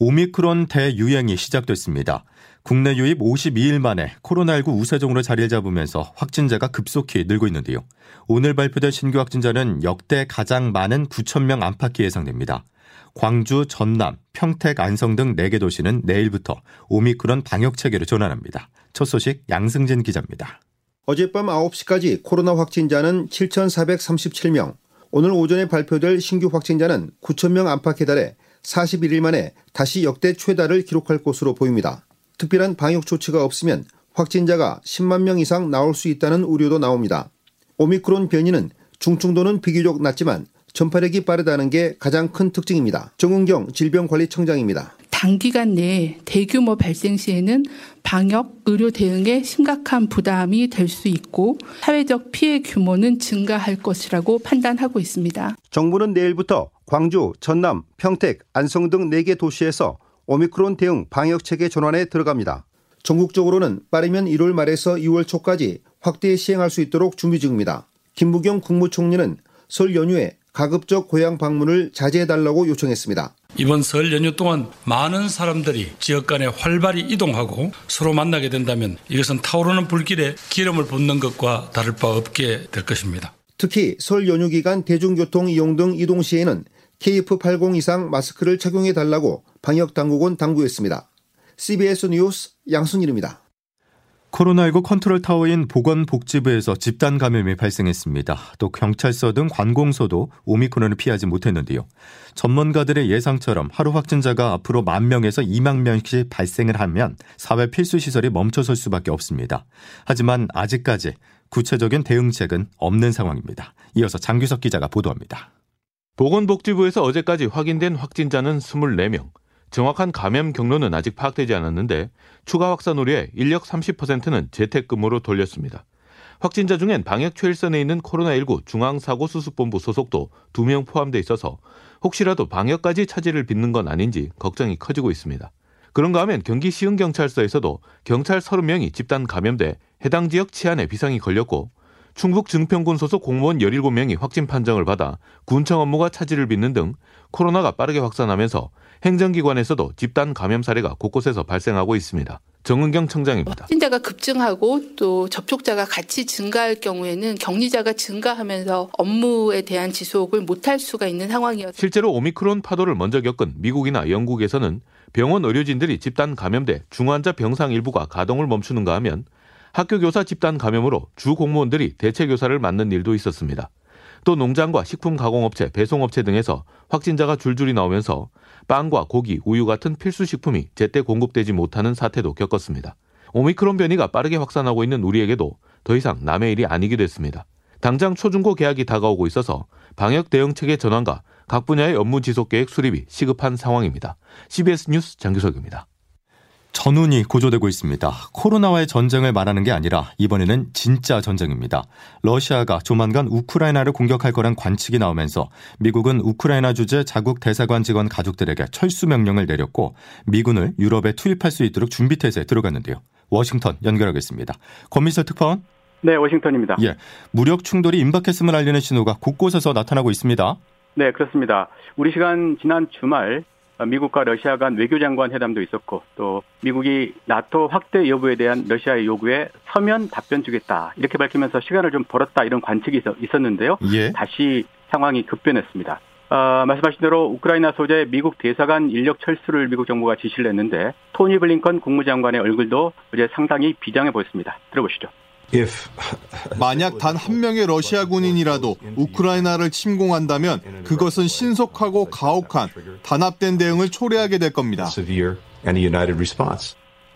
오미크론 대유행이 시작됐습니다. 국내 유입 52일 만에 코로나19 우세종으로 자리를 잡으면서 확진자가 급속히 늘고 있는데요. 오늘 발표된 신규 확진자는 역대 가장 많은 9천명 안팎이 예상됩니다. 광주, 전남, 평택, 안성 등 4개 도시는 내일부터 오미크론 방역 체계로 전환합니다. 첫 소식 양승진 기자입니다. 어젯밤 9시까지 코로나 확진자는 7,437명, 오늘 오전에 발표될 신규 확진자는 9천명 안팎에 달해 41일 만에 다시 역대 최다를 기록할 것으로 보입니다. 특별한 방역 조치가 없으면 확진자가 10만 명 이상 나올 수 있다는 우려도 나옵니다. 오미크론 변이는 중증도는 비교적 낮지만 전파력이 빠르다는 게 가장 큰 특징입니다. 정은경 질병관리청장입니다. 단기간 내에 대규모 발생 시에는 방역, 의료 대응에 심각한 부담이 될 수 있고 사회적 피해 규모는 증가할 것이라고 판단하고 있습니다. 정부는 내일부터 광주, 전남, 평택, 안성 등 4개 도시에서 오미크론 대응 방역 체계 전환에 들어갑니다. 전국적으로는 빠르면 1월 말에서 2월 초까지 확대 시행할 수 있도록 준비 중입니다. 김부경 국무총리는 설 연휴에 가급적 고향 방문을 자제해달라고 요청했습니다. 이번 설 연휴 동안 많은 사람들이 지역 간에 활발히 이동하고 서로 만나게 된다면 이것은 타오르는 불길에 기름을 붓는 것과 다를 바 없게 될 것입니다. 특히 설 연휴 기간 대중교통 이용 등 이동 시에는 KF80 이상 마스크를 착용해 달라고 방역 당국은 당부했습니다. CBS 뉴스 양순일입니다. 코로나19 컨트롤 타워인 보건복지부에서 집단 감염이 발생했습니다. 또 경찰서 등 관공서도 오미크론을 피하지 못했는데요. 전문가들의 예상처럼 하루 확진자가 앞으로 만 명에서 2만 명씩 발생을 하면 사회 필수 시설이 멈춰설 수밖에 없습니다. 하지만 아직까지 구체적인 대응책은 없는 상황입니다. 이어서 장규석 기자가 보도합니다. 보건복지부에서 어제까지 확인된 확진자는 24명, 정확한 감염 경로는 아직 파악되지 않았는데 추가 확산 우려에 인력 30%는 재택근무로 돌렸습니다. 확진자 중엔 방역 최일선에 있는 코로나19 중앙사고수습본부 소속도 2명 포함돼 있어서 혹시라도 방역까지 차질을 빚는 건 아닌지 걱정이 커지고 있습니다. 그런가 하면 경기 시흥경찰서에서도 경찰 30명이 집단 감염돼 해당 지역 치안에 비상이 걸렸고 충북 증평군 소속 공무원 17명이 확진 판정을 받아 군청 업무가 차질을 빚는 등 코로나가 빠르게 확산하면서 행정기관에서도 집단 감염 사례가 곳곳에서 발생하고 있습니다. 정은경 청장입니다. 확진자가 급증하고 또 접촉자가 같이 증가할 경우에는 격리자가 증가하면서 업무에 대한 지속을 못할 수가 있는 상황이었습니다. 실제로 오미크론 파도를 먼저 겪은 미국이나 영국에서는 병원 의료진들이 집단 감염돼 중환자 병상 일부가 가동을 멈추는가 하면 학교 교사 집단 감염으로 주 공무원들이 대체 교사를 맡는 일도 있었습니다. 또 농장과 식품 가공업체, 배송업체 등에서 확진자가 줄줄이 나오면서 빵과 고기, 우유 같은 필수 식품이 제때 공급되지 못하는 사태도 겪었습니다. 오미크론 변이가 빠르게 확산하고 있는 우리에게도 더 이상 남의 일이 아니게 됐습니다. 당장 초중고 개학이 다가오고 있어서 방역 대응 체계 전환과 각 분야의 업무 지속 계획 수립이 시급한 상황입니다. CBS 뉴스 장규석입니다. 전운이 고조되고 있습니다. 코로나와의 전쟁을 말하는 게 아니라 이번에는 진짜 전쟁입니다. 러시아가 조만간 우크라이나를 공격할 거란 관측이 나오면서 미국은 우크라이나 주재 자국 대사관 직원 가족들에게 철수 명령을 내렸고 미군을 유럽에 투입할 수 있도록 준비 태세에 들어갔는데요. 워싱턴 연결하겠습니다. 권미철 특파원. 네, 워싱턴입니다. 예, 무력 충돌이 임박했음을 알리는 신호가 곳곳에서 나타나고 있습니다. 네, 그렇습니다. 우리 시간 지난 주말 미국과 러시아 간 외교장관 회담도 있었고 또 미국이 나토 확대 여부에 대한 러시아의 요구에 서면 답변 주겠다 이렇게 밝히면서 시간을 좀 벌었다 이런 관측이 있었는데요. 예. 다시 상황이 급변했습니다. 어, 말씀하신 대로 우크라이나 소재 미국 대사관 인력 철수를 미국 정부가 지시를 했는데 토니 블링컨 국무장관의 얼굴도 어제 상당히 비장해 보였습니다. 들어보시죠. 만약 단 한 명의 러시아 군인이라도 우크라이나를 침공한다면 그것은 신속하고 가혹한 단합된 대응을 초래하게 될 겁니다.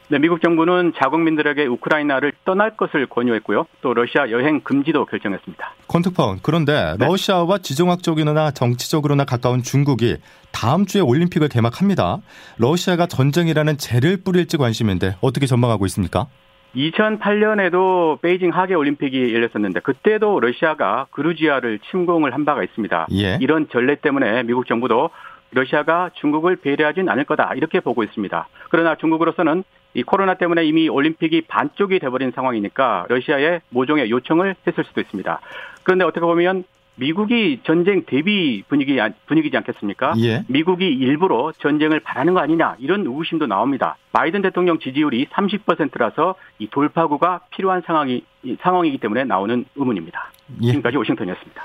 네, 미국 정부는 자국민들에게 우크라이나를 떠날 것을 권유했고요. 또 러시아 여행 금지도 결정했습니다. 권특파원 그런데 네. 러시아와 지정학적이나 정치적으로나 가까운 중국이 다음 주에 올림픽을 개막합니다. 러시아가 전쟁이라는 재를 뿌릴지 관심인데 어떻게 전망하고 있습니까? 2008년에도 베이징 하계 올림픽이 열렸었는데 그때도 러시아가 그루지아를 침공을 한 바가 있습니다. 예. 이런 전례 때문에 미국 정부도 러시아가 중국을 배려하진 않을 거다 이렇게 보고 있습니다. 그러나 중국으로서는 이 코로나 때문에 이미 올림픽이 반쪽이 돼버린 상황이니까 러시아에 모종의 요청을 했을 수도 있습니다. 그런데 어떻게 보면 미국이 전쟁 대비 분위기 분위기지 않겠습니까? 예. 미국이 일부러 전쟁을 바라는 거 아니냐 이런 의구심도 나옵니다. 바이든 대통령 지지율이 30%라서 이 돌파구가 필요한 상황이 상황이기 때문에 나오는 의문입니다. 예. 지금까지 워싱턴이었습니다.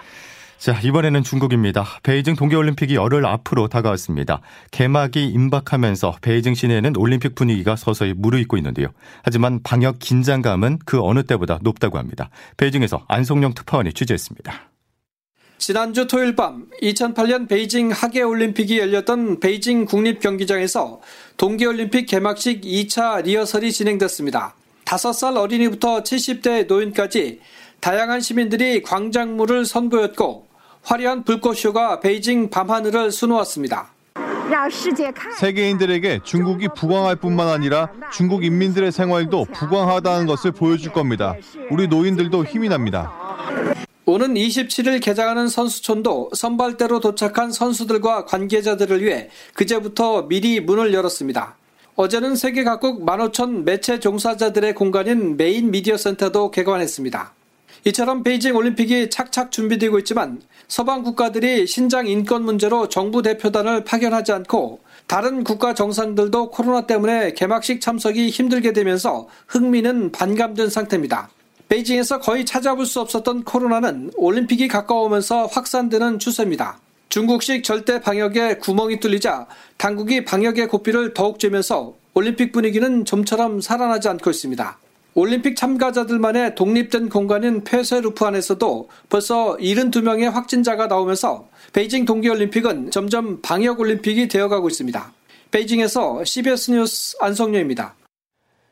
자, 이번에는 중국입니다. 베이징 동계올림픽이 열흘 앞으로 다가왔습니다. 개막이 임박하면서 베이징 시내에는 올림픽 분위기가 서서히 무르익고 있는데요. 하지만 방역 긴장감은 그 어느 때보다 높다고 합니다. 베이징에서 안성용 특파원이 취재했습니다. 지난주 토요일 밤 2008년 베이징 하계올림픽이 열렸던 베이징 국립경기장에서 동계올림픽 개막식 2차 리허설이 진행됐습니다. 5살 어린이부터 70대 노인까지 다양한 시민들이 광장물을 선보였고 화려한 불꽃쇼가 베이징 밤하늘을 수놓았습니다. 세계인들에게 중국이 부강할 뿐만 아니라 중국 인민들의 생활도 부강하다는 것을 보여줄 겁니다. 우리 노인들도 힘이 납니다. 오는 27일 개장하는 선수촌도 선발대로 도착한 선수들과 관계자들을 위해 그제부터 미리 문을 열었습니다. 어제는 세계 각국 15,000 매체 종사자들의 공간인 메인 미디어 센터도 개관했습니다. 이처럼 베이징 올림픽이 착착 준비되고 있지만 서방 국가들이 신장 인권 문제로 정부 대표단을 파견하지 않고 다른 국가 정상들도 코로나 때문에 개막식 참석이 힘들게 되면서 흥미는 반감된 상태입니다. 베이징에서 거의 찾아볼 수 없었던 코로나는 올림픽이 가까우면서 확산되는 추세입니다. 중국식 절대 방역에 구멍이 뚫리자 당국이 방역의 고삐를 더욱 쬐면서 올림픽 분위기는 좀처럼 살아나지 않고 있습니다. 올림픽 참가자들만의 독립된 공간인 폐쇄루프 안에서도 벌써 72명의 확진자가 나오면서 베이징 동계올림픽은 점점 방역올림픽이 되어가고 있습니다. 베이징에서 CBS 뉴스 안성료입니다.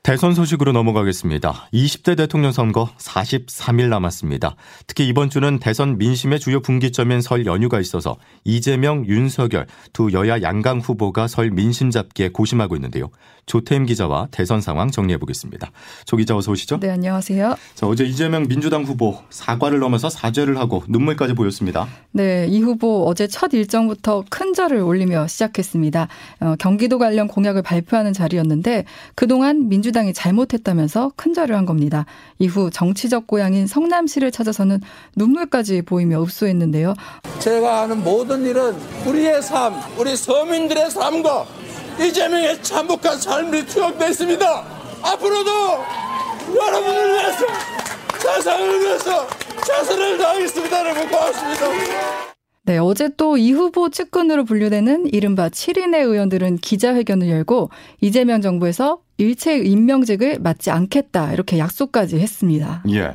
대선 소식으로 넘어가겠습니다. 20대 대통령 선거 43일 남았습니다. 특히 이번 주는 대선 민심의 주요 분기점인 설 연휴가 있어서 이재명, 윤석열 두 여야 양강 후보가 설 민심 잡기에 고심하고 있는데요. 조태임 기자와 대선 상황 정리해 보겠습니다. 조 기자 어서 오시죠. 네, 안녕하세요. 자, 어제 이재명 민주당 후보 사과를 넘어서 사죄를 하고 눈물까지 보였습니다. 네, 이 후보 어제 첫 일정부터 큰 절을 올리며 시작했습니다. 어, 경기도 관련 공약을 발표하는 자리였는데 그동안 민주 당이 잘못했다면서 큰 절을 한 겁니다. 이후 정치적 고향인 성남시를 찾아서는 눈물까지 보이며 읍소했는데요. 제가 하는 모든 일은 우리의 삶, 우리 서민들의 삶과 이재명의 참혹한 삶이 투영되어 있습니다. 앞으로도 여러분을 위해서 세상을 위해서 최선을 다하겠습니다. 여러분 고맙습니다. 네, 어제 또 이 후보 측근으로 분류되는 이른바 7인의 의원들은 기자회견을 열고 이재명 정부에서 일체 임명직을 맡지 않겠다 이렇게 약속까지 했습니다. 예.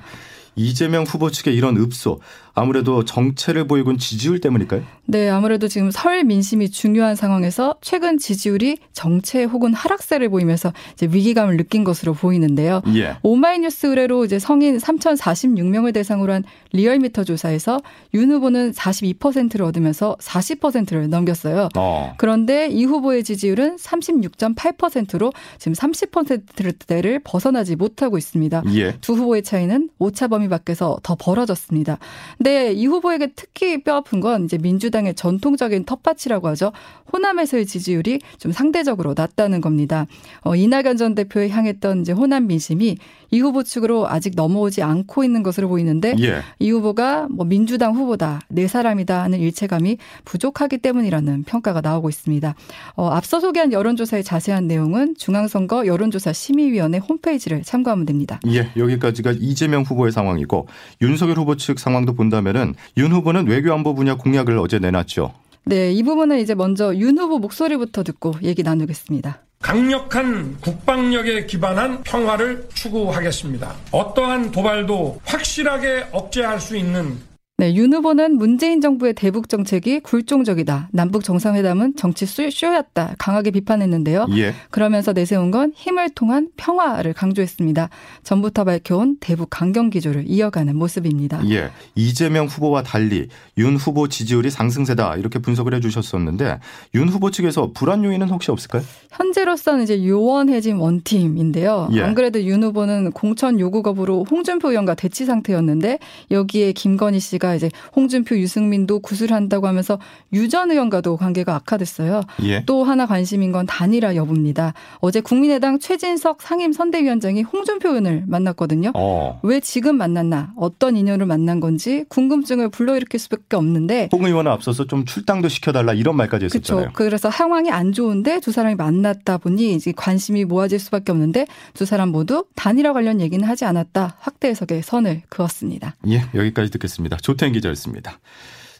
이재명 후보 측의 이런 읍소 아무래도 정체를 보이고 지지율 때문일까요? 네, 아무래도 지금 설 민심이 중요한 상황에서 최근 지지율이 정체 혹은 하락세를 보이면서 이제 위기감을 느낀 것으로 보이는데요. 예. 오마이뉴스 의뢰로 이제 성인 3,046명을 대상으로 한 리얼미터 조사에서 윤 후보는 42%를 얻으면서 40%를 넘겼어요. 어. 그런데 이 후보의 지지율은 36.8%로 지금 30%대를 벗어나지 못하고 있습니다. 예. 두 후보의 차이는 오차 범위 밖에서 더 벌어졌습니다. 근데 이 후보에게 특히 뼈아픈 건 이제 민주당의 전통적인 텃밭이라고 하죠. 호남에서의 지지율이 좀 상대적으로 낮다는 겁니다. 어, 이낙연 전 대표에 향했던 이제 호남 민심이 이 후보 측으로 아직 넘어오지 않고 있는 것으로 보이는데 예. 이 후보가 뭐 민주당 후보다 내 사람이다 하는 일체감이 부족하기 때문이라는 평가가 나오고 있습니다. 어, 앞서 소개한 여론조사의 자세한 내용은 중앙선거 여론조사 심의위원회 홈페이지를 참고하면 됩니다. 예, 여기까지가 이재명 후보의 상황이고 윤석열 후보 측 상황도 본 다면은 윤 후보는 외교안보 분야 공약을 어제 내놨죠. 네, 이 부분은 이제 먼저 윤 후보 목소리부터 듣고 얘기 나누겠습니다. 강력한 국방력에 기반한 평화를 추구하겠습니다. 어떠한 도발도 확실하게 억제할 수 있는 네, 윤 후보는 문재인 정부의 대북 정책이 굴종적이다. 남북 정상회담은 정치 쇼였다. 강하게 비판했는데요. 예. 그러면서 내세운 건 힘을 통한 평화를 강조했습니다. 전부터 밝혀온 대북 강경 기조를 이어가는 모습입니다. 예. 이재명 후보와 달리 윤 후보 지지율이 상승세다 이렇게 분석을 해 주셨었는데 윤 후보 측에서 불안 요인은 혹시 없을까요? 현재로서는 이제 요원해진 원팀인데요. 예. 안 그래도 윤 후보는 공천 요구 거부로 홍준표 의원과 대치 상태였는데 여기에 김건희 씨가 이제 홍준표, 유승민도 구술한다고 하면서 유 전 의원과도 관계가 악화됐어요. 예. 또 하나 관심인 건 단일화 여부입니다. 어제 국민의당 최진석 상임 선대위원장이 홍준표 의원을 만났거든요. 어. 왜 지금 만났나, 어떤 인연을 만난 건지 궁금증을 불러일으킬 수밖에 없는데 홍 의원은 앞서서 좀 출당도 시켜달라 이런 말까지 했었잖아요. 그렇죠. 그래서 상황이 안 좋은데 두 사람이 만났다 보니 이제 관심이 모아질 수밖에 없는데 두 사람 모두 단일화 관련 얘기는 하지 않았다. 확대 해석의 선을 그었습니다. 예, 여기까지 듣겠습니다. 조 태인 기자였습니다.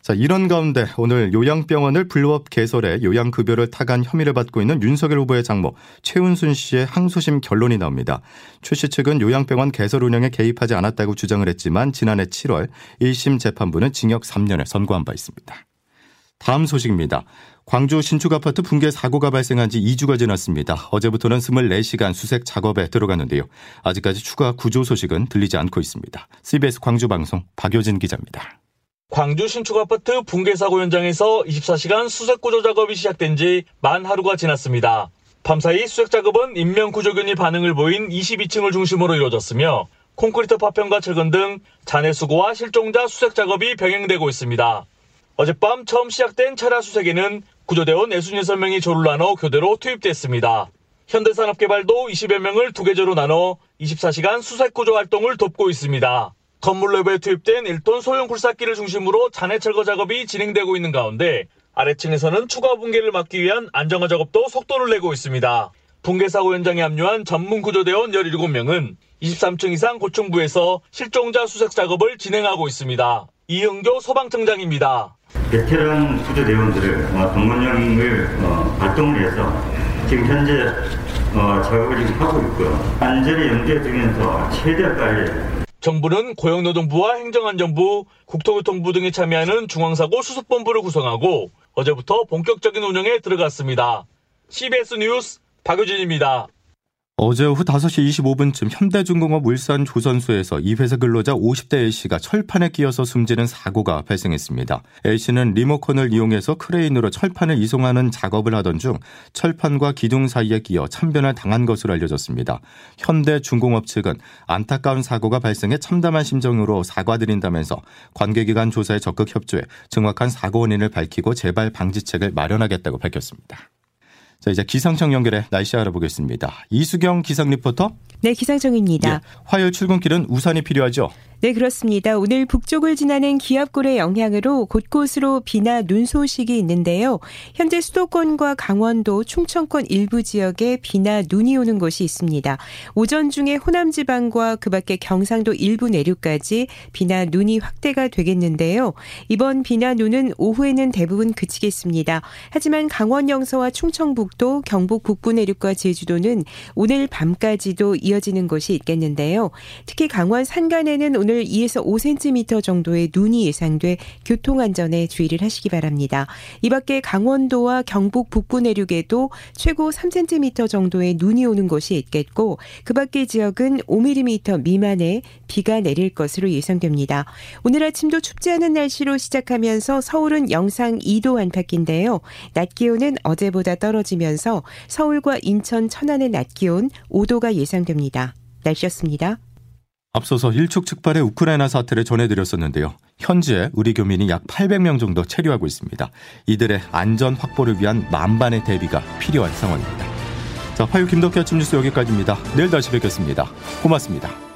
자, 이런 가운데 오늘 요양병원을 불법 개설해 요양급여를 타간 혐의를 받고 있는 윤석열 후보의 장모 최은순 씨의 항소심 결론이 나옵니다. 최 씨 측은 요양병원 개설 운영에 개입하지 않았다고 주장을 했지만 지난해 7월 1심 재판부는 징역 3년을 선고한 바 있습니다. 다음 소식입니다. 광주 신축 아파트 붕괴 사고가 발생한 지 2주가 지났습니다. 어제부터는 24시간 수색 작업에 들어갔는데요. 아직까지 추가 구조 소식은 들리지 않고 있습니다. CBS 광주 방송 박효진 기자입니다. 광주 신축 아파트 붕괴 사고 현장에서 24시간 수색 구조 작업이 시작된 지 만 하루가 지났습니다. 밤사이 수색 작업은 인명 구조견이 반응을 보인 22층을 중심으로 이루어졌으며 콘크리트 파편과 철근 등 잔해 수거와 실종자 수색 작업이 병행되고 있습니다. 어젯밤 처음 시작된 차라 수색에는 구조대 원 66명이 조를 나눠 교대로 투입됐습니다. 현대산업개발도 20여 명을 두 계조로 나눠 24시간 수색 구조 활동을 돕고 있습니다. 건물 내부에 투입된 1톤 소형 굴삭기를 중심으로 잔해 철거 작업이 진행되고 있는 가운데 아래층에서는 추가 붕괴를 막기 위한 안정화 작업도 속도를 내고 있습니다. 붕괴 사고 현장에 합류한 전문 구조대원 17명은 23층 이상 고층부에서 실종자 수색 작업을 진행하고 있습니다. 이흥교 소방청장입니다. 베테랑 구조대원들을 어, 동원령을 어, 발동을 해서 지금 현재 어, 작업을 지금 하고 있고요. 안전에 두면서 최대한 정부는 고용노동부와 행정안전부, 국토교통부 등이 참여하는 중앙사고 수습본부를 구성하고 어제부터 본격적인 운영에 들어갔습니다. CBS 뉴스 박효진입니다. 어제 오후 5시 25분쯤 현대중공업 울산 조선소에서 이 회사 근로자 50대 A씨가 철판에 끼어서 숨지는 사고가 발생했습니다. A씨는 리모컨을 이용해서 크레인으로 철판을 이송하는 작업을 하던 중 철판과 기둥 사이에 끼어 참변을 당한 것으로 알려졌습니다. 현대중공업 측은 안타까운 사고가 발생해 참담한 심정으로 사과드린다면서 관계기관 조사에 적극 협조해 정확한 사고 원인을 밝히고 재발 방지책을 마련하겠다고 밝혔습니다. 자, 이제 기상청 연결해 날씨 알아보겠습니다. 이수경 기상 리포터. 네, 기상청입니다. 예, 화요일 출근길은 우산이 필요하죠? 네, 그렇습니다. 오늘 북쪽을 지나는 기압골의 영향으로 곳곳으로 비나 눈 소식이 있는데요. 현재 수도권과 강원도, 충청권 일부 지역에 비나 눈이 오는 곳이 있습니다. 오전 중에 호남 지방과 그 밖에 경상도 일부 내륙까지 비나 눈이 확대가 되겠는데요. 이번 비나 눈은 오후에는 대부분 그치겠습니다. 하지만 강원 영서와 충청북도, 경북 북부 내륙과 제주도는 오늘 밤까지도 이어지는 곳이 있겠는데요. 특히 강원 산간에는 오늘 오늘 2에서 5cm 정도의 눈이 예상돼 교통 안전에 주의를 하시기 바랍니다. 이 밖에 강원도와 경북 북부 내륙에도 최고 3cm 정도의 눈이 오는 곳이 있겠고 그 밖의 지역은 5mm 미만의 비가 내릴 것으로 예상됩니다. 오늘 아침도 춥지 않은 날씨로 시작하면서 서울은 영상 2도 안팎인데요. 낮 기온은 어제보다 떨어지면서 서울과 인천 천안의 낮 기온 5도가 예상됩니다. 날씨였습니다. 앞서서 일촉즉발의 우크라이나 사태를 전해드렸었는데요. 현재 우리 교민이 약 800명 정도 체류하고 있습니다. 이들의 안전 확보를 위한 만반의 대비가 필요한 상황입니다. 자, 화요 김덕기 아침 뉴스 여기까지입니다. 내일 다시 뵙겠습니다. 고맙습니다.